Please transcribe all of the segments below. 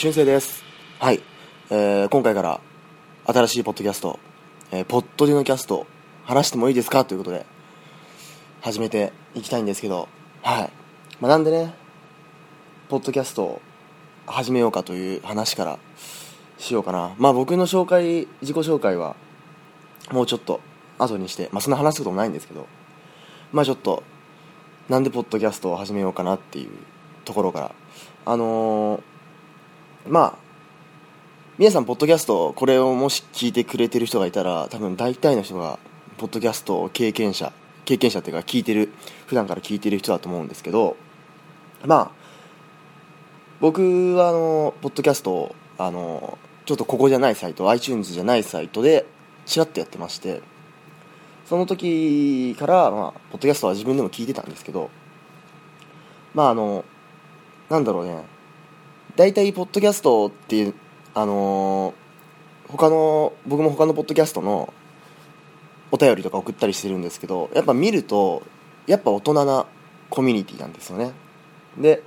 俊生です。はい。えー、今回から新しいポッドキャスト、えー、ポッドでのキャスト、話してもいいですか？ということで、始めていきたいんですけど、はい。まあ、なんでね、ポッドキャストを始めようかという話からしようかな。まあ僕の紹介、自己紹介は、もうちょっと後にして、まあそんな話すこともないんですけど、まあちょっと、なんでポッドキャストを始めようかなっていうところから、あのーまあ皆さんポッドキャストこれをもし聞いてくれてる人がいたら多分大体の人がポッドキャスト経験者経験者っていうか聞いてる普段から聞いてる人だと思うんですけどまあ僕はあのポッドキャストあのちょっとここじゃないサイト iTunes じゃないサイトでちらっとやってましてその時から、まあ、ポッドキャストは自分でも聞いてたんですけどまああのなんだろうね。大体ポッドキャストっていうあのー他の僕も他のポッドキャストのお便りとか送ったりしてるんですけどやっぱ見るとやっぱ大人なコミュニティなんですよね。で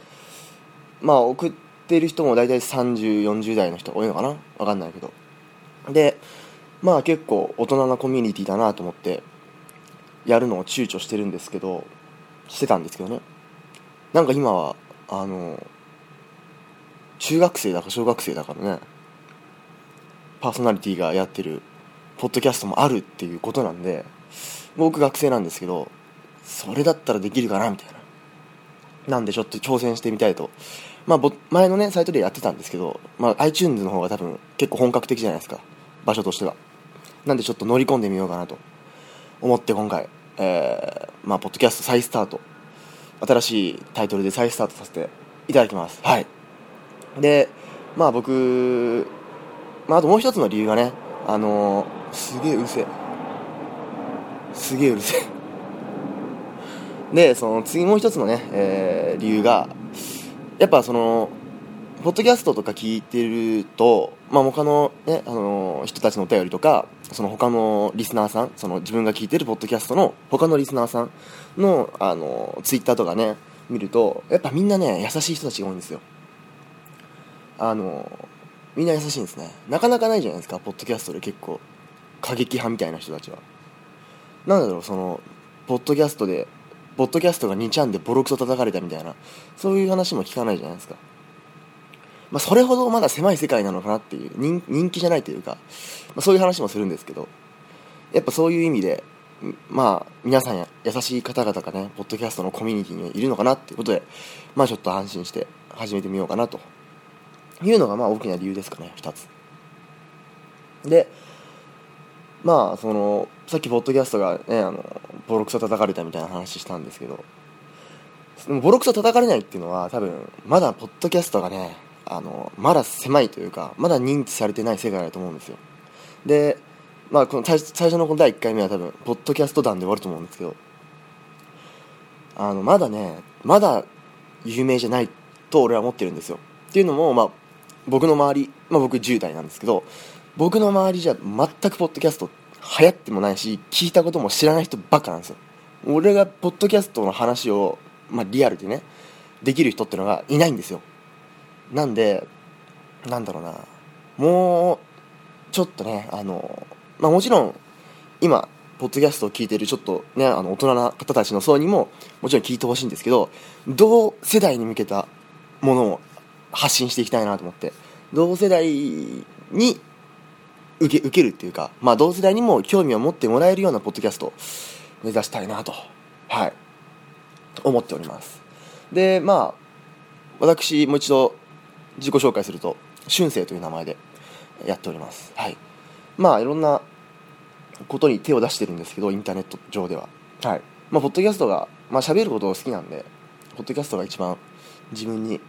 まあ送ってる人も大体3040代の人多いのかな？分かんないけど。でまあ結構大人なコミュニティだなと思ってやるのを躊躇してるんですけどしてたんですけどね。なんか今はあの中学生だか小学生だからね。パーソナリティがやってるポッドキャストもあるっていうことなんで僕学生なんですけどそれだったらできるかなみたいな。なんでちょっと挑戦してみたいと。まあ前のねサイトでやってたんですけど、まあ、iTunes の方が多分結構本格的じゃないですか。場所としては。なんでちょっと乗り込んでみようかなと。思って今回、えーまあ、ポッドキャスト再スタート。新しいタイトルで再スタートさせていただきます。はい。でまあ僕、まあ、あともう一つの理由がねあのーすげえうるせえ。すげえうるせえ。でその次もう一つのね、えー理由がやっぱそのポッドキャストとか聞いてると、まあ、他の,、ね、あの人たちのお便りとかその他のリスナーさんその自分が聞いてるポッドキャストの他のリスナーさんのあのツイッターとかね見るとやっぱみんなね優しい人たちが多いんですよ。あのみんな優しいんですね。なかなかないじゃないですかポッドキャストで結構。過激派みたいな人たちは。なんだろうそのポッドキャストでポッドキャストが2ちゃんでボロクソ叩かれたみたいなそういう話も聞かないじゃないですか。まあ、それほどまだ狭い世界なのかなっていう人人気じゃないというか、まあ、そういう話もするんですけどやっぱそういう意味でまあ皆さんや優しい方々がねポッドキャストのコミュニティにいるのかなっていうことでまあちょっと安心して始めてみようかなというのがまあ大きな理由ですかね2つ。でまあそのさっきポッドキャストがねあのボロクソ叩かれたみたいな話したんですけどでもボロクソ叩かれないっていうのは多分まだポッドキャストがねあのまだ狭いというかまだ認知されてない世界だと思うんですよ。でまあこの最初のこの第1回目は多分ポッドキャスト団で終わると思うんですけどあのまだねまだ有名じゃないと俺は思ってるんですよ。っていうのも、まあ、僕の周り、まあ、僕10代なんですけど僕の周りじゃ全くポッドキャスト流行ってもないし聞いたことも知らない人ばっかなんですよ。俺がポッドキャストの話を、まあ、リアルでねできる人ってのがいないんですよ。なんでなんだろうなもうちょっとねあのまあもちろん今ポッドキャストを聞いてるちょっとねあの大人な方たちの層にももちろん聞いてほしいんですけど同世代に向けたものを発信していきたいなと思って。同世代に受け受けるっていうか、まあ、同世代にも興味を持ってもらえるようなポッドキャストを目指したいなと。はい。思っております。でまあ私もう一度自己紹介すると春生という名前でやっております。はい。まあいろんなことに手を出してるんですけどインターネット上では。はい。まあポッドキャストがまあ喋ることが好きなんでポッドキャストが一番自分に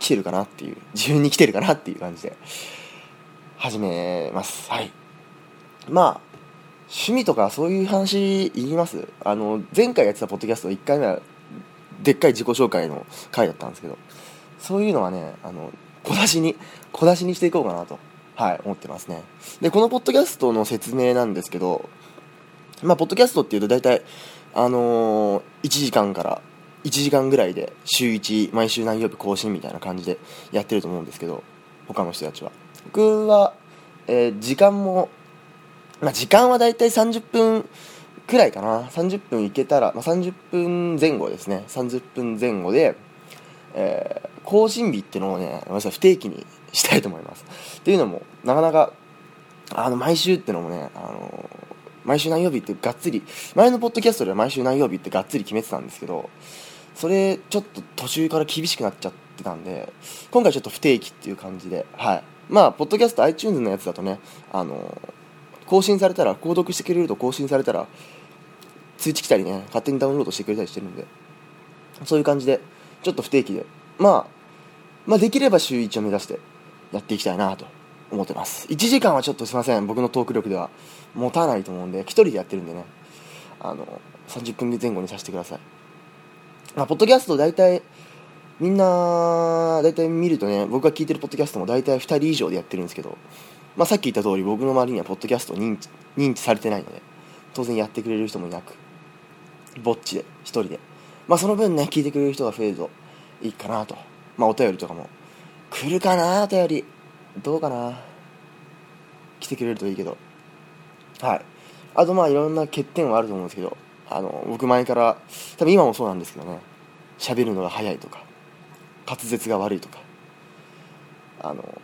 来てるかなっていう自分に来てるかなっていう感じで始めます。はい。まあ趣味とかそういう話言います？あの前回やってたポッドキャスト1回目はでっかい自己紹介の回だったんですけどそういうのはねあの小出しに小出しにしていこうかなとはい思ってますね。でこのポッドキャストの説明なんですけどまあポッドキャストっていうと大体あのー、1時間から1時間ぐらいで週1毎週何曜日更新みたいな感じでやってると思うんですけど他の人たちは。僕は、えー、時間も、まあ、時間はだいたい30分くらいかな。30分いけたら、まあ、30分前後ですね。30分前後で、えー、更新日っていうのをねごめんなさい不定期にしたいと思います。っていうのもなかなかあの毎週ってのもね、あの毎週何曜日ってがっつり前のポッドキャストでは毎週何曜日ってがっつり決めてたんですけどそれちょっと途中から厳しくなっちゃってたんで今回ちょっと不定期っていう感じではい。まあポッドキャスト iTunes のやつだとねあの更新されたら購読してくれると更新されたら通知来たりね勝手にダウンロードしてくれたりしてるんでそういう感じでちょっと不定期でまあまあできれば週1を目指してやっていきたいなと思ってます。1時間はちょっとすいません。僕のトーク力では持たないと思うんで1人でやってるんでねあの30分前後にさせてください。まあポッドキャスト大体みんな大体見るとね僕が聞いてるポッドキャストも大体2人以上でやってるんですけど、まあ、さっき言った通り僕の周りにはポッドキャスト認知認知されてないので当然やってくれる人もいなくぼっちで1人で。まあその分ね聞いてくれる人が増えるといいかなと。まあお便りとかも来るかなお便り。どうかな。来てくれるといいけど。はい。あとまあいろんな欠点はあると思うんですけどあの僕前から多分今もそうなんですけどね。喋るのが早いとか滑舌が悪いとか。あの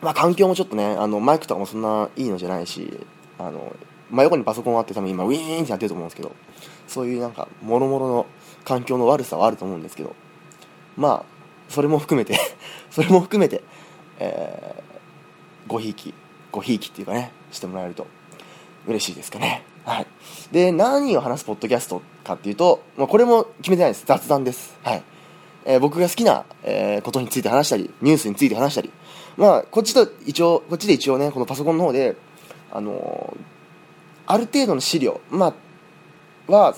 まあ環境もちょっとねあのマイクとかもそんないいのじゃないしあの真横にパソコンあって多分今ウィーンってなってると思うんですけどそういうなんかもろもろの環境の悪さはあると思うんですけどまあそれも含めて それも含めてえー、ごひいきごひいきっていうかねしてもらえると嬉しいですかね。はい。で何を話すポッドキャストかっていうと、まあ、これも決めてないです。雑談です。はい。えー、僕が好きな、えー、ことについて話したりニュースについて話したり。まあこっちと一応こっちで一応ねこのパソコンの方であのー、ある程度の資料まあは、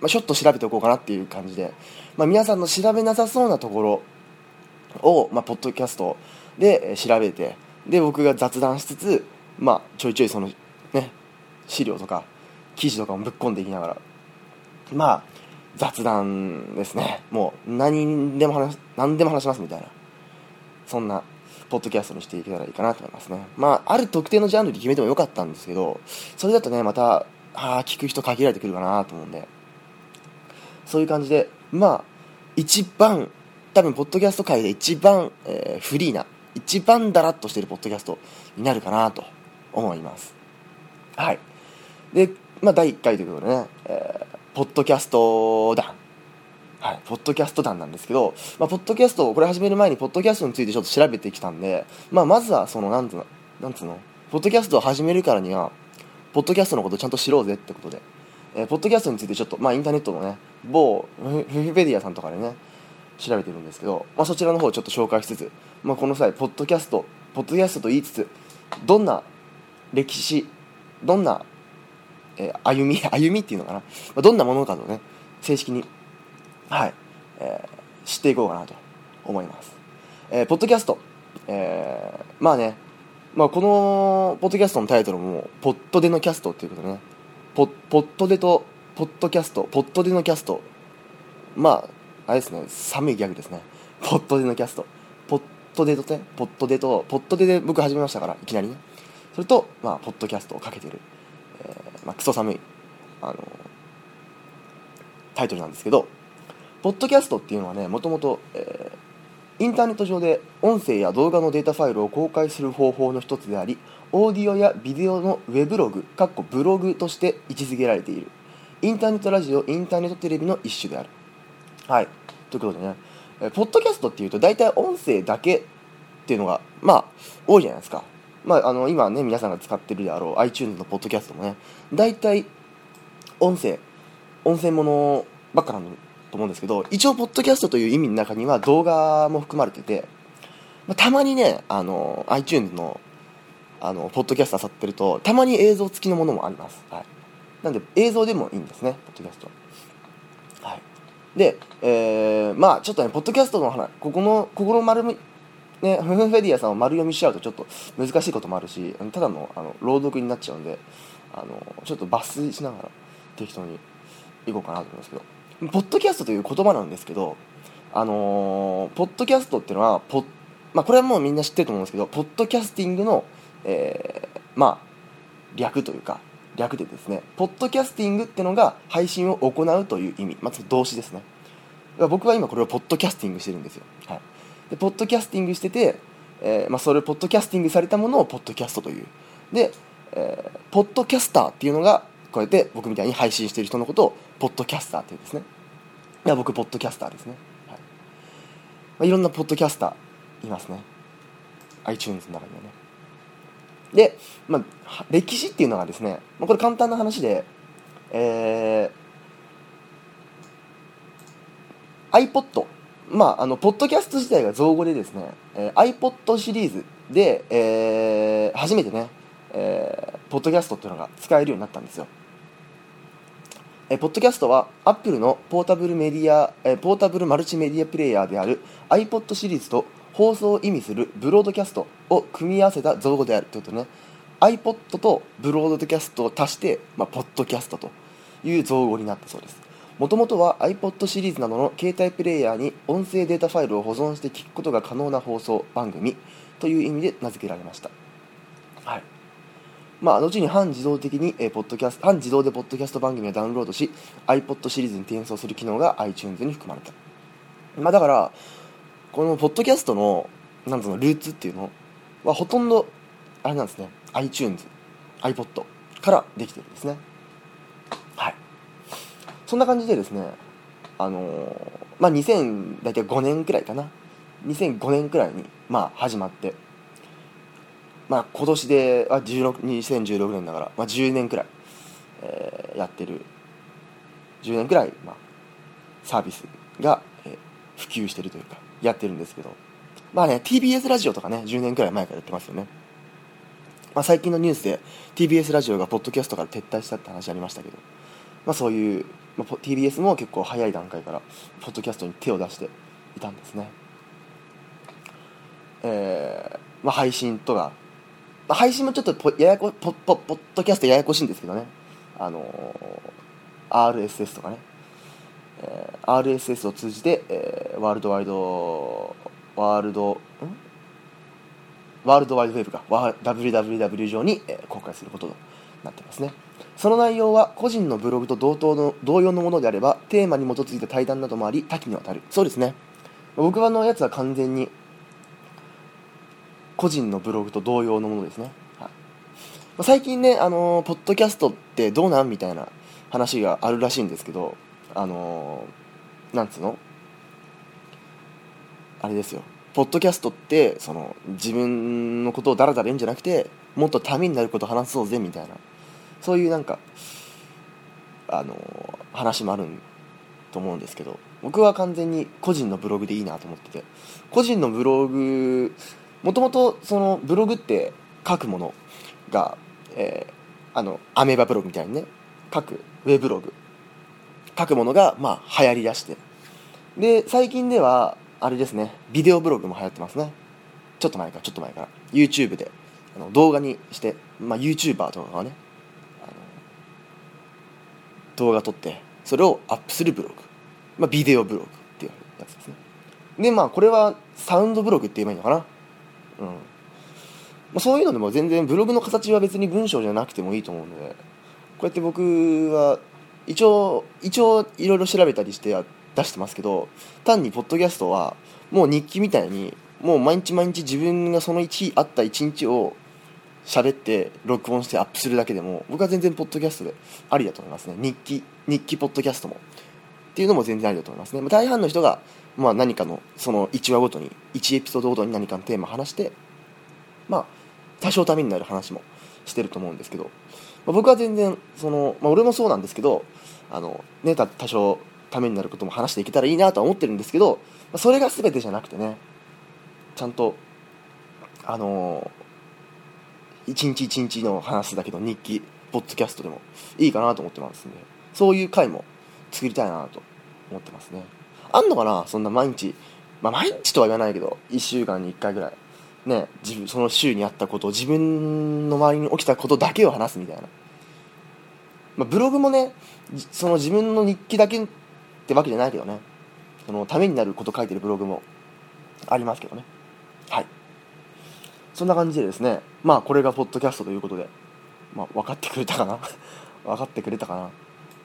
まあ、ちょっと調べておこうかなっていう感じで、まあ、皆さんの調べなさそうなところを、まあ、ポッドキャストで調べてで僕が雑談しつつ、まあ、ちょいちょいそのね資料とか記事とかもぶっ込んでいきながら。まあ雑談ですね。もう何でも話何でも話しますみたいな。そんなポッドキャストにしていけたらいいかなと思いますね。まあある特定のジャンルで決めてもよかったんですけどそれだとねまたあ聞く人限られてくるかなと思うんで。そういう感じでまあ一番多分ポッドキャスト界で一番、えー、フリーな一番だらっとしてるポッドキャストになるかなと思います。はい。でまあ第1回ということでね、えー、ポッドキャスト団。はい、ポッドキャスト団なんですけど、まあ、ポッドキャストこれ始める前にポッドキャストについてちょっと調べてきたんで、まあ、まずはそのなんつうのなんつうのポッドキャストを始めるからにはポッドキャストのことちゃんと知ろうぜってことで、えー、ポッドキャストについてちょっと、まあ、インターネットのね某フィフペディアさんとかでね調べてるんですけど、まあ、そちらの方をちょっと紹介しつつ、まあ、この際ポッドキャストポッドキャストと言いつつどんな歴史どんな、え、歩み 歩みっていうのかな、まあ、どんなものかとね正式にはい、えー、知っていこうかなと思います、えー、ポッドキャスト、えー、まあねまあ、このポッドキャストのタイトルも「ポッドでのキャスト」っていうことね。ポポッドでとポッドキャスト。ポッドでのキャスト。まああれですね寒いギャグですね。ポットでのキャスト。ポットでとねポットでとポットでで僕始めましたからいきなりね。それとまあポッドキャストをかけてる、まあ、クソ寒いあのタイトルなんですけどポッドキャストっていうのはねもともと、えー、インターネット上で音声や動画のデータファイルを公開する方法の一つでありオーディオやビデオのウェブログかっこブログとして位置づけられている。インターネットラジオインターネットテレビの一種である。はい。ということでね、えポッドキャストっていうと大体音声だけっていうのがまあ多いじゃないですか。まああの今ね皆さんが使ってるであろう iTunes のポッドキャストもね大体音声音声ものばっかなんと思うんですけど一応ポッドキャストという意味の中には動画も含まれてて、まあ、たまにねあの iTunes のあのポッドキャスト漁ってるとたまに映像付きのものもあります、はい、なんで映像でもいいんですねポッドキャスト。はい。で、えー、まあちょっとねポッドキャストの話ここのここの丸みねフフフェディアさんを丸読みしちゃうとちょっと難しいこともあるしただのあの朗読になっちゃうんであのちょっと抜粋しながら適当にいこうかなと思いますけど。ポッドキャストという言葉なんですけど、あのー、ポッドキャストっていうのはポまあ、これはもうみんな知ってると思うんですけどポッドキャスティングの、えー、まあ略というか略でですねポッドキャスティングってのが配信を行うという意味、まあ、動詞ですね。僕は今これをポッドキャスティングしてるんですよ、はい、でポッドキャスティングしてて、えー、まあ、それポッドキャスティングされたものをポッドキャストという。で、えー、ポッドキャスターっていうのがこうやって僕みたいに配信している人のことをポッドキャスターっていうんですね。いや僕ポッドキャスターですね、はい。まあ、いろんなポッドキャスターいますね。iTunes の中にはね。で、まあ、歴史っていうのがですね、まあ、これ簡単な話で、えー、iPod まあ、あのポッドキャスト自体が造語でですね、えー、iPod シリーズで、えー、初めてね、えー、ポッドキャストっていうのが使えるようになったんですよ。えー、ポッドキャストは Apple のポータブルメディア、えー、ポータブルマルチメディアプレイヤーである iPod シリーズと放送を意味するブロードキャストを組み合わせた造語であるということね iPod とブロードキャストを足して、まあ、ポッドキャストという造語になったそうですもともとは iPod シリーズなどの携帯プレイヤーに音声データファイルを保存して聞くことが可能な放送番組という意味で名付けられました。はい。まあ、後に半自動的に、えー、ポッドキャスト半自動でポッドキャスト番組をダウンロードし iPod シリーズに転送する機能が iTunes に含まれた、まあ、だからこのポッドキャストのなんのルーツっていうのはほとんどあれなんですね。iTunes iPod からできてるんですね。はい。そんな感じでですねあのー、まあ2000大体5年くらいかな。2005年くらいにまあ始まってまあ今年であ2016年だから、まあ、10年くらい、えー、やってる。10年くらい、まあ、サービスが、えー、普及してるというかやってるんですけど。まあね TBS ラジオとかね10年くらい前からやってますよね。まあ、最近のニュースで TBS ラジオがポッドキャストから撤退したって話ありましたけど、まあ、そういう、まあ、TBS も結構早い段階からポッドキャストに手を出していたんですね。えー、まあ、配信とか、まあ、配信もちょっとポややこポポポッドキャストややこしいんですけどね。あのー、RSS とかね、えー、RSS を通じて、えー、ワールドワイドワールドん？ワールドワイドウェブが WWW 上に、えー、公開することとなってますね。その内容は個人のブログと同等の同様のものであればテーマに基づいた対談などもあり多岐にわたる。そうですね。僕はのやつは完全に個人のブログと同様のものですね、はい、最近ね、あのー、ポッドキャストってどうなんみたいな話があるらしいんですけどあのー、なんつうの？あれですよ。ポッドキャストってその自分のことをだらだら言うんじゃなくてもっとためになること話そうぜみたいなそういうなんかあの、話もあると思うんですけど僕は完全に個人のブログでいいなと思ってて個人のブログもともとそのブログって書くものが、えー、あのアメーバブログみたいにね書くウェブログ書くものがまあ流行りだして。で最近ではあれですねビデオブログも流行ってますね。ちょっと前からちょっと前から。YouTube であの動画にして、まあ、YouTuber とかがね動画撮ってそれをアップするブログ、まあ、ビデオブログっていうやつですね。でまあこれはサウンドブログって言えばいいのかな。うん。まあ、そういうのでも全然ブログの形は別に文章じゃなくてもいいと思うのでこうやって僕は一応一応いろいろ調べたりして出してますけど単にポッドキャストはもう日記みたいにもう毎日毎日自分がその日あった一日を喋って録音してアップするだけでも僕は全然ポッドキャストでありだと思いますね。日記日記ポッドキャストも。っていうのも全然ありだと思いますね。大半の人がまあ、何かのその1話ごとに1エピソードごとに何かのテーマ話してまあ多少ためになる話もしてると思うんですけど、まあ、僕は全然その、まあ、俺もそうなんですけどあの、ね、多少ためになることも話していけたらいいなとは思ってるんですけど、まあ、それが全てじゃなくてねちゃんとあの一日一日の話だけの日記ポッドキャストでもいいかなと思ってますんでそういう回も作りたいなと思ってますね。あんのかな？そんな毎日、まあ、毎日とは言わないけど1週間に1回ぐらい。ね自分その週にあったことを自分の周りに起きたことだけを話すみたいな、まあ、ブログもねその自分の日記だけってわけじゃないけどね。そのためになること書いてるブログもありますけどね。はい。そんな感じでですねまあこれがポッドキャストということでまあ分かってくれたかな？分かってくれたかな、ま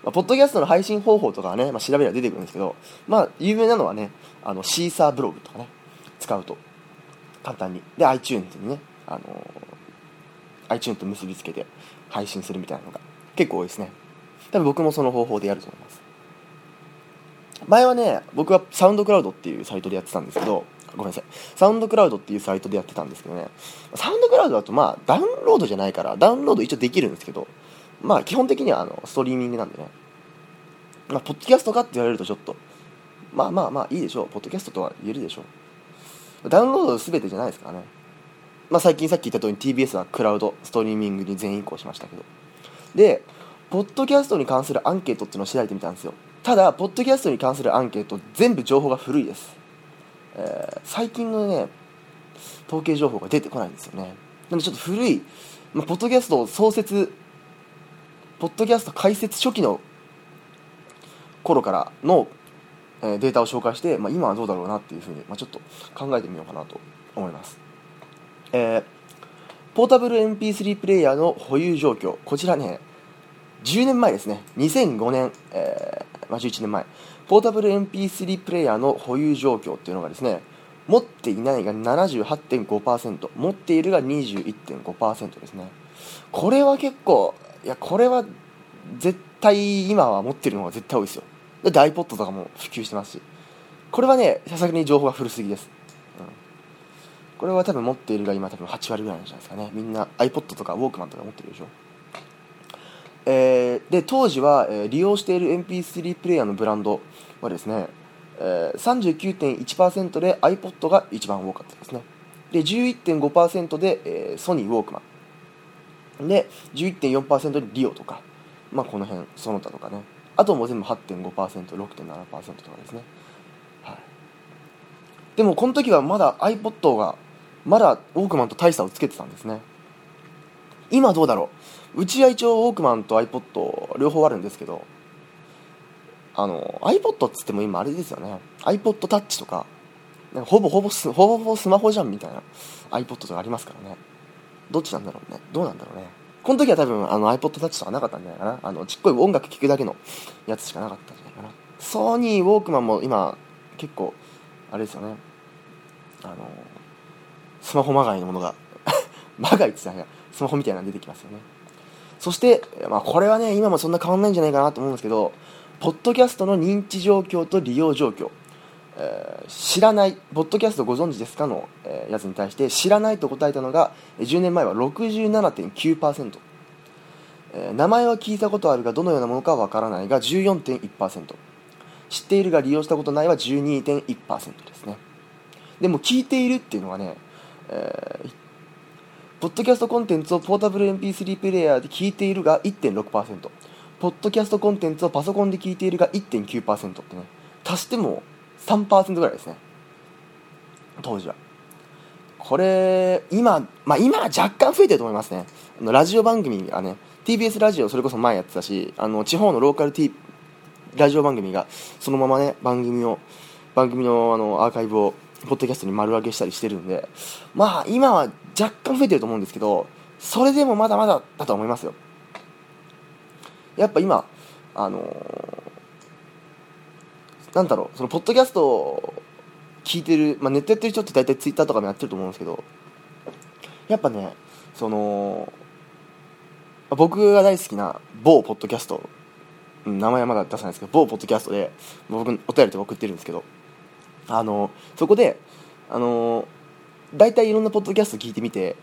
あ、ポッドキャストの配信方法とかはね、まあ、調べれば出てくるんですけどまあ有名なのはねあのシーサーブログとかね使うと簡単に。で iTunes にねあのー、iTunes と結びつけて配信するみたいなのが結構多いですね。多分僕もその方法でやると思います。前はね僕はサウンドクラウドっていうサイトでやってたんですけどごめんなさい。サウンドクラウドっていうサイトでやってたんですけどね。サウンドクラウドだとまあダウンロードじゃないからダウンロード一応できるんですけどまあ基本的にはあのストリーミングなんでね。まあポッドキャストかって言われるとちょっとまあまあまあいいでしょう。ポッドキャストとは言えるでしょう。ダウンロード全てじゃないですからね。まあ最近さっき言った通り TBS はクラウドストリーミングに全移行しましたけど。でポッドキャストに関するアンケートっていうのを調べてみたんですよ。ただポッドキャストに関するアンケート全部情報が古いです、えー、最近のね統計情報が出てこないんですよね。なのでちょっと古い、まあ、ポッドキャスト創設ポッドキャスト開設初期の頃からの、えー、データを紹介して、まあ、今はどうだろうなっていうふうに、まあ、ちょっと考えてみようかなと思います、えー、ポータブル MP3 プレイヤーの保有状況。こちらね10年前ですね。2005年、えー、まあ、11年前。ポータブル MP3 プレイヤーの保有状況っていうのがですね持っていないが78.5%持っているが21.5%ですね。これは結構いやこれは絶対今は持ってるのが絶対多いですよ。で iPod とかも普及してますし。これはねさすがに情報が古すぎです、うん、これは多分持っているが今多分8割ぐらいなんじゃないですかね。みんな iPod とかウォークマンとか持ってるでしょ。えー、で当時は、えー、利用している MP3 プレイヤーのブランドはですね、えー、39.1%で iPod が一番多かったですね。で11.5%で、えー、ソニーウォークマン。で11.4%でリオとか。まあこの辺その他とかね。あとも全部 8.5%6.7% とかですね。はい。でもこの時はまだ iPod がまだウォークマンと大差をつけてたんですね。今どうだろう？うちは一応ウォークマンと iPod 両方あるんですけどあの iPod っつっても今あれですよね。iPod タッチとかなんかほぼほぼほぼほぼスマホじゃんみたいな iPod とかありますからね。どっちなんだろうね？どうなんだろうね？この時は多分あの iPod タッチとかなかったんじゃないかな。あのちっこい音楽聴くだけのやつしかなかったんじゃないかな。ソニーウォークマンも今結構あれですよね。あのスマホまがいのものが まがいって言ったらスマホみたいなの出てきますよね。そして、まあ、これはね今もそんな変わんないんじゃないかなと思うんですけどポッドキャストの認知状況と利用状況、えー、知らないポッドキャストご存知ですかの、えー、やつに対して知らないと答えたのが10年前は67.9%、えー、名前は聞いたことあるがどのようなものかわからないが14.1%知っているが利用したことないは12.1%ですね。でも聞いているっていうのはね、えー、ポッドキャストコンテンツをポータブル MP3 プレイヤーで聞いているが1.6%ポッドキャストコンテンツをパソコンで聞いているが1.9%ってね。足しても3%ぐらいですね。当時は。これ今まあ今は若干増えてると思いますね。あのラジオ番組がね TBS ラジオそれこそ前やってたしあの地方のローカル、T、ラジオ番組がそのままね番組を番組のあのアーカイブをポッドキャストに丸分けしたりしてるんで。まあ今は若干増えてると思うんですけどそれでもまだまだだと思いますよ。やっぱ今あのー、なんだろうそのポッドキャストを聞いてる、まあ、ネットやってる人って大体ツイッターとかもやってると思うんですけどやっぱねその僕が大好きな某ポッドキャスト、うん、名前はまだ出さないですけど某ポッドキャストで僕お便りで送ってるんですけどあのそこであの大体いろんなポッドキャスト聞いてみて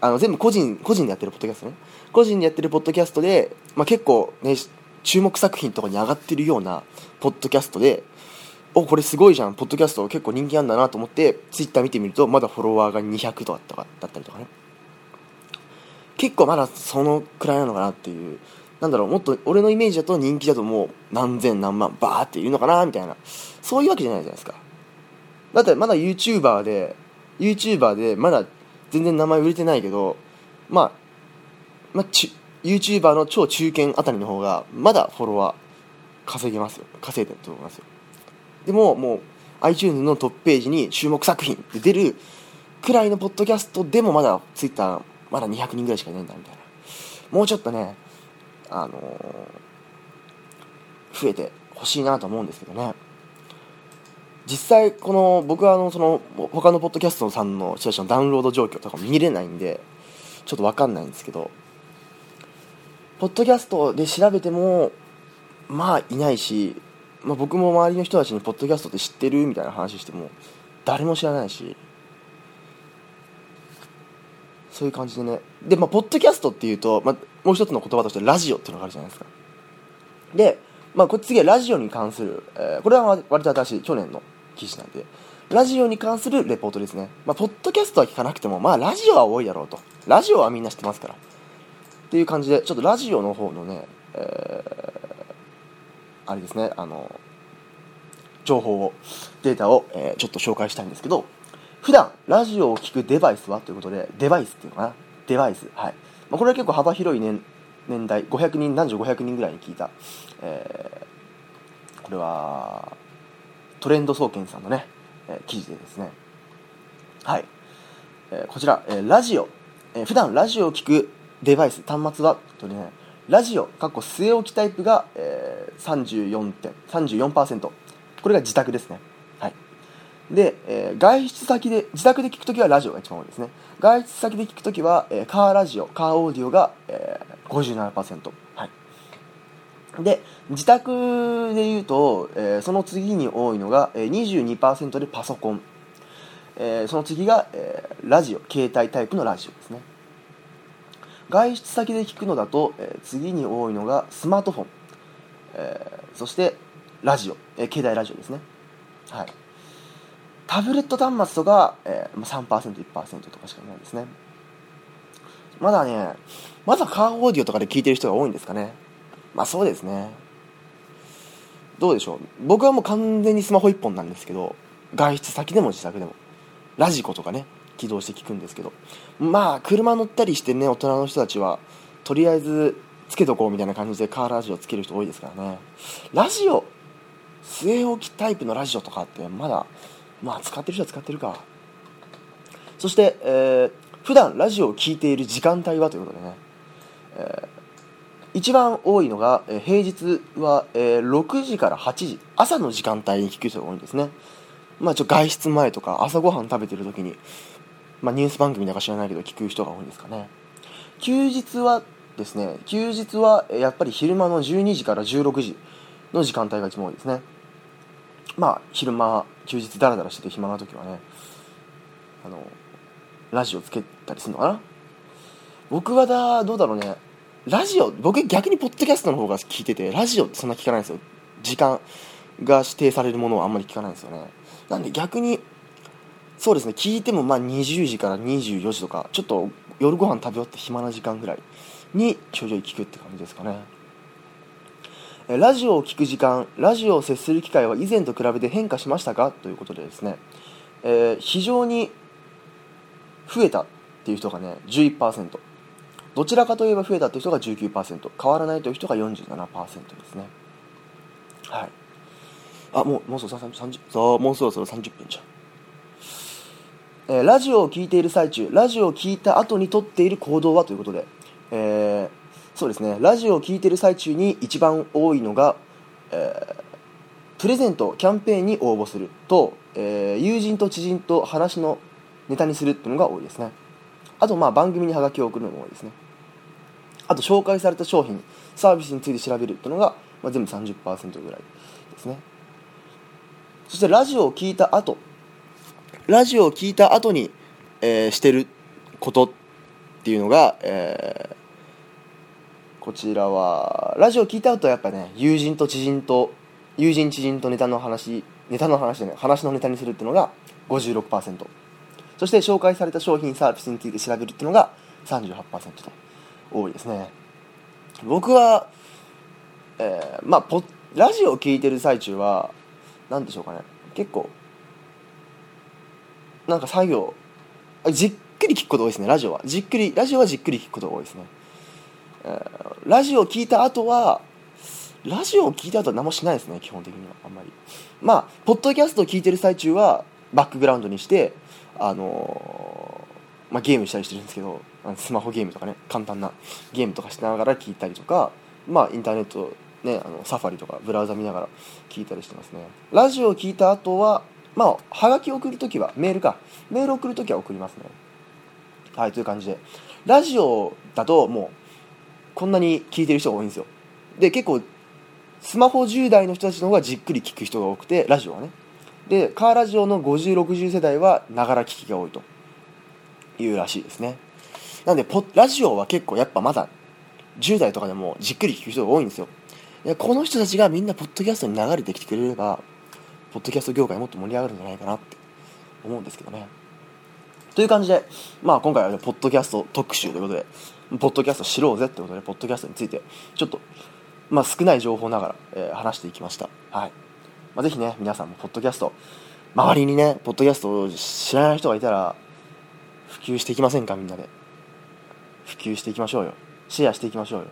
あの全部個人個人でやってるポッドキャストね。個人でやってるポッドキャストで、まあ、結構ね注目作品とかに上がってるようなポッドキャストでおこれすごいじゃん。ポッドキャスト結構人気あんだなと思ってツイッター見てみるとまだフォロワーが200とかだったりとかね。結構まだそのくらいなのかなっていう。なんだろうもっと俺のイメージだと人気だともう何千何万バーっているのかなみたいな。そういうわけじゃないじゃないですか。だってまだ YouTuber で YouTuber でまだ全然名前売れてないけどまあ、まあ、YouTuber の超中堅あたりの方がまだフォロワー稼げますよ。稼いでると思いますよ。でももう iTunes のトップページに注目作品って出るくらいのポッドキャストでもまだ Twitter まだ200人ぐらいしかいないんだみたいな。もうちょっとねあのー、増えてほしいなと思うんですけどね。実際この僕はあのその他のポッドキャストさんの人たちのダウンロード状況とか見れないんでちょっと分かんないんですけどポッドキャストで調べてもまあいないし、まあ、僕も周りの人たちにポッドキャストって知ってるみたいな話しても誰も知らないしそういう感じでね。でまあポッドキャストっていうと、まあ、もう一つの言葉としてラジオっていうのがあるじゃないですか。でまあこれ次はラジオに関する、えー、これは割と新しい去年の。記事なんでラジオに関するレポートですね。まあ、ポッドキャストは聞かなくても、まあ、ラジオは多いだろうと。ラジオはみんな知ってますから。っていう感じで、ちょっとラジオの方のね、えー、あれですね、あの、情報を、データを、えー、ちょっと紹介したいんですけど、普段ラジオを聞くデバイスはということで、デバイスっていうのかな？デバイス。はい。まあ、これは結構幅広い年年代、500人、男女500人ぐらいに聞いた、えー、これは、トレンド総研さんのね、え記事でですね。はい、えこちら、えラジオ、え普段ラジオを聞くデバイス端末はとねラジオかっこ据え置きタイプが、えー、34.34%これが自宅ですね。はい。で、えー、外出先で自宅で聞くときはラジオが一番多いですね。外出先で聞くときは、えー、カーラジオカーオーディオが、えー、57%で自宅でいうと、えー、その次に多いのが、えー、22%でパソコン、えー、その次が、えー、ラジオ。携帯タイプのラジオですね。外出先で聞くのだと、えー、次に多いのがスマートフォン、えー、そしてラジオ、えー、携帯ラジオですね。はい。タブレット端末とか、えー、3%、1%とかしかないですね。まだねまだカーオーディオとかで聞いてる人が多いんですかね。まあそうですね。どうでしょう。僕はもう完全にスマホ1本なんですけど外出先でも自宅でもラジコとかね起動して聞くんですけどまあ車乗ったりしてね大人の人たちはとりあえずつけとこうみたいな感じでカーラジオつける人多いですからね。ラジオ据え置きタイプのラジオとかってまだまあ使ってる人は使ってるか。そして、えー、普段ラジオを聴いている時間帯はということでね、えー一番多いのが、え平日は、え6時から8時朝の時間帯に聞く人が多いんですね。まあちょ外出前とか朝ごはん食べてる時に、まあ、ニュース番組なんか知らないけど聞く人が多いんですかね。休日はですね休日はやっぱり昼間の12時から16時の時間帯が一番多いですね。まあ昼間休日ダラダラしてて暇な時はねあのラジオつけたりするのかな。僕はだどうだろうね。ラジオ僕逆にポッドキャストの方が聞いててラジオってそんな聞かないんですよ。時間が指定されるものはあんまり聞かないんですよね。なんで逆にそうですね聞いてもまあ20時から24時とかちょっと夜ご飯食べ終わって暇な時間ぐらいにちょいちょい聞くって感じですかね。ラジオを聞く時間ラジオを接する機会は以前と比べて変化しましたか？ということでですね、えー、非常に増えたっていう人がね11%どちらかといえば増えたという人が19%変わらないという人が47%ですね。はい。あもうもうそろそろ30そうもうそろそろ30分じゃん、えー、ラジオを聴いている最中ラジオを聴いた後にとっている行動はということで、えー、そうですね。ラジオを聴いている最中に一番多いのが、えー、プレゼントキャンペーンに応募すると、えー、友人と知人と話のネタにするっていうのが多いですね。あとまあ番組にハガキを送るのも多いですね。あと紹介された商品サービスについて調べるっていうのが、まあ、全部30%ぐらいですね。そしてラジオを聞いた後ラジオを聞いた後に、えー、してることっていうのが、えー、こちらはラジオを聞いた後はやっぱね友人と知人と友人知人とネタの話ネタの話でね話のネタにするっていうのが56%そして紹介された商品サービスについて調べるっていうのが38%と。多いですね。僕は、えー、まあポラジオを聴いてる最中は何でしょうかね。結構なんか作業じっくり聞くこと多いですねラジオは。じっくりラジオはじっくり聞くことが多いですね、えー、ラジオを聞いた後はラジオを聞いた後は何もしないですね基本的にはあんまり。まあポッドキャストを聞いてる最中はバックグラウンドにしてあのー、まあ、ゲームしたりしてるんですけどスマホゲームとかね簡単なゲームとかしながら聞いたりとかまあインターネットねあのサファリとかブラウザ見ながら聞いたりしてますね。ラジオを聞いた後はまあはがき送るときはメールか。メール送るときは送りますね。はいという感じで。ラジオだともうこんなに聞いてる人が多いんですよ。で結構スマホ10代の人たちの方がじっくり聞く人が多くてラジオはね。でカーラジオの5060世代はながら聞きが多いというらしいですね。なんでポラジオは結構やっぱまだ10代とかでもじっくり聞く人が多いんですよ。この人たちがみんなポッドキャストに流れてきてくれればポッドキャスト業界もっと盛り上がるんじゃないかなって思うんですけどね。という感じで、まあ、今回は、ね、ポッドキャスト特集ということでポッドキャスト知ろうぜってことでポッドキャストについてちょっと、まあ、少ない情報ながら、えー、話していきました。はい、まあ、ぜひね皆さんもポッドキャスト周りにねポッドキャストを知らない人がいたら普及していきませんかみんなで。普及していきましょうよ。シェアしていきましょうよ。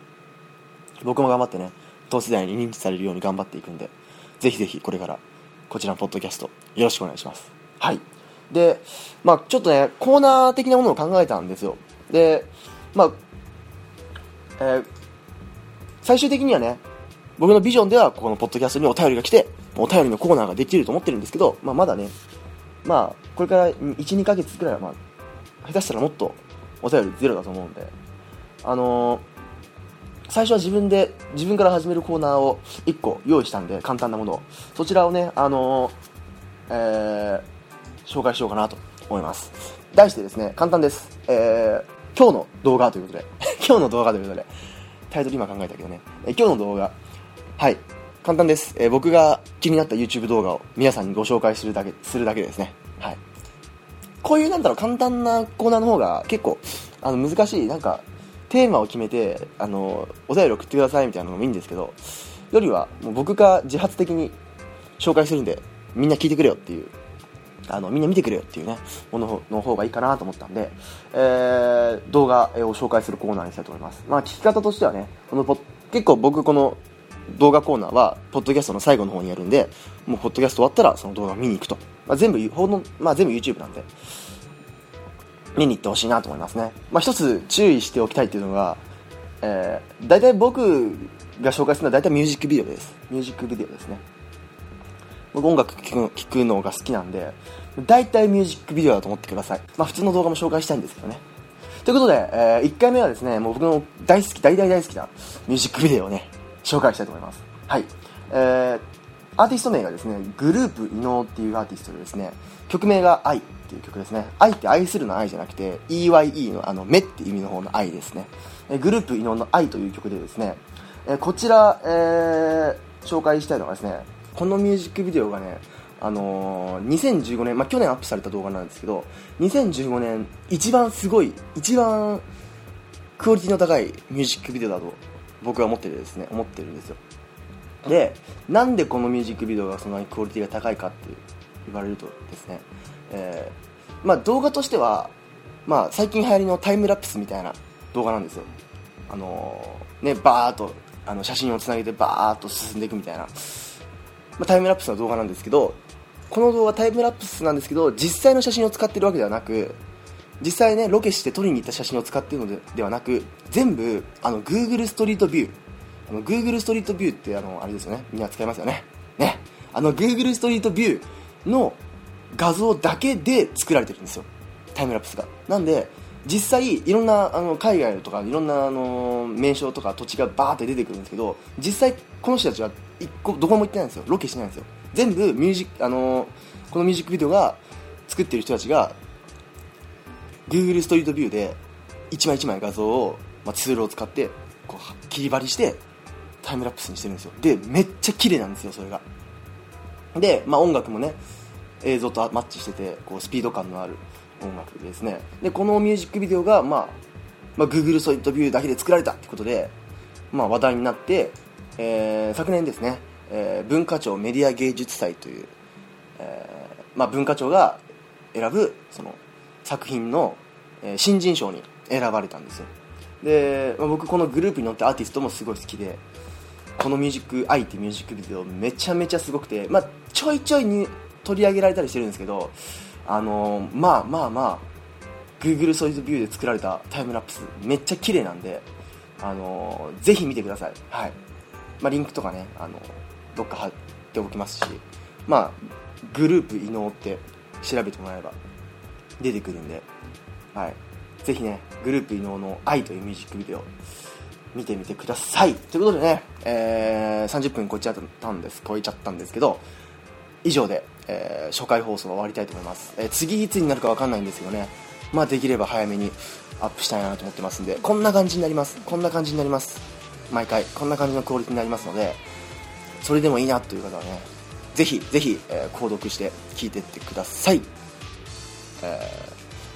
僕も頑張ってね同世代に認知されるように頑張っていくんでぜひぜひこれからこちらのポッドキャストよろしくお願いします。はい。でまあちょっとねコーナー的なものを考えたんですよ。でまあえー、最終的にはね僕のビジョンではこのポッドキャストにお便りが来てお便りのコーナーができると思ってるんですけど、まあ、まだねまあこれから12ヶ月くらいはまあ下手したらもっとお便りゼロだと思うんで。あのー最初は自分で自分から始めるコーナーを1個用意したんで簡単なものを。そちらをねあのー、えー、紹介しようかなと思います。題してですね簡単です、えー、今日の動画ということで。今日の動画ということで。タイトル今考えたけどね、え、今日の動画。はい。簡単です、えー、僕が気になった YouTube 動画を皆さんにご紹介するだけするだけですね。はい。こういうなんだろう簡単なコーナーの方が結構あの難しいなんかテーマを決めてあのお便り送ってくださいみたいなのもいいんですけどよりはもう僕が自発的に紹介するんでみんな聞いてくれよっていうあのみんな見てくれよっていうねものの方がいいかなと思ったんで、えー、動画を紹介するコーナーにしたいと思います、まあ、聞き方としてはねこの結構僕この動画コーナーはポッドキャストの最後の方にやるんでもうポッドキャスト終わったらその動画見に行くと、まあ、全部ほんの、まあ、全部 YouTube なんで見に行ってほしいなと思いますね、まあ、一つ注意しておきたいっていうのが、えー、大体僕が紹介するのは大体ミュージックビデオです。ミュージックビデオですね。僕音楽聴くくのが好きなんで大体ミュージックビデオだと思ってください、まあ、普通の動画も紹介したいんですけどね。ということで、えー、1回目はですねもう僕の大好き大大大好きなミュージックビデオをね紹介したいと思います。はい。えー、アーティスト名がですねグループ伊能っていうアーティストでですね曲名が「愛」っていう曲ですね。愛って愛するの愛じゃなくて EYE のあの目って意味の方の愛ですね。えグループ伊能の愛という曲でですねえこちら、えー、紹介したいのがですねこのミュージックビデオがねあのー、2015年、まあ、去年アップされた動画なんですけど2015年一番すごい一番クオリティの高いミュージックビデオだと僕は思っててですね思ってるんですよ。でなんでこのミュージックビデオがそんなにクオリティが高いかって言われるとですねえー、まあ、動画としては、まあ、最近流行りのタイムラプスみたいな動画なんですよ。あのー、ねバーっとあの写真をつなげてバーっと進んでいくみたいな、まあ、タイムラプスの動画なんですけどこの動画タイムラプスなんですけど実際の写真を使ってるわけではなく実際ねロケして撮りに行った写真を使ってるのではなく全部あの Google ストリートビューの Google ストリートビューってあのあれですよね。みんな使いますよね。ね。あの Google ストリートビューの画像だけで作られてるんですよ。タイムラプスが。なんで実際いろんなあの海外とかいろんなあの名称とか土地がバーって出てくるんですけど実際この人たちは一個どこも行ってないんですよ。ロケしてないんですよ。全部ミュージあのこのミュージックビデオが作ってる人たちが Google ストリートビューで一枚一枚画像を、まあ、ツールを使ってこう切り張りしてタイムラプスにしてるんですよ。でめっちゃ綺麗なんですよそれが。で、まあ、音楽もね映像とマッチしててこうスピード感のある音楽ですね。でこのミュージックビデオが、まあ、まあ Google ソリッドビューだけで作られたってことで、まあ、話題になって、えー、昨年ですね、えー、文化庁メディア芸術祭という、えーまあ、文化庁が選ぶその作品の、え、新人賞に選ばれたんですよ。で、まあ、僕このグループに乗ってアーティストもすごい好きでこのミュージック「愛」ってミュージックビデオめちゃめちゃすごくて、まあ、ちょいちょいに取り上げられたりしてるんですけどあのー、まあまあまあ Google ソリッドビューで作られたタイムラプスめっちゃ綺麗なんで、あのー、ぜひ見てください、はい。まあ、リンクとかね、あのどっか貼っておきますし、まあ、グループ伊能って調べてもらえば出てくるんで、はい、ぜひねグループ伊能の「愛」というミュージックビデオ見てみてください。ということでね、えー、30分超えちゃったんです超えちゃったんですけど以上で、えー、初回放送は終わりたいと思います、えー、次いつになるか分かんないんですけどねまあできれば早めにアップしたいなと思ってますんでこんな感じになります。こんな感じになります。毎回こんな感じのクオリティになりますのでそれでもいいなという方はねぜひぜひ、えー、購読して聞いてってください、え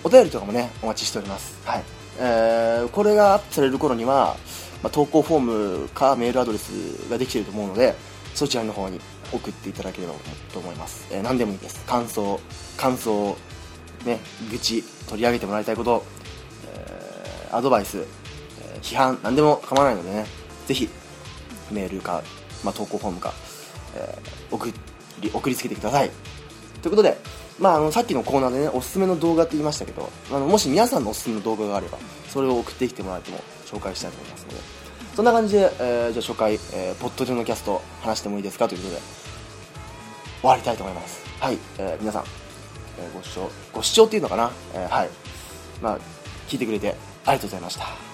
ー、お便りとかもねお待ちしております。はい。えー、これがアップされる頃には、まあ、投稿フォームかメールアドレスができていると思うのでそちらの方に送っていただければと思います、えー、何でもいいです。感想感想ね愚痴取り上げてもらいたいこと、えー、アドバイス、えー、批判何でも構わないのでねぜひメールか、まあ、投稿フォームか、えー、送り送りつけてください。ということで、まあ、あのさっきのコーナーでねおすすめの動画って言いましたけどあのもし皆さんのおすすめの動画があればそれを送ってきてもらえても紹介したいと思いますのでそんな感じで、えー、じゃあ初回、えー、ポッドでのキャスト話してもいいですかということで終わりたいと思います。はい、えー、皆さん、えー、ご視聴ご視聴っていうのかな、えー、はい。まあ聞いてくれてありがとうございました。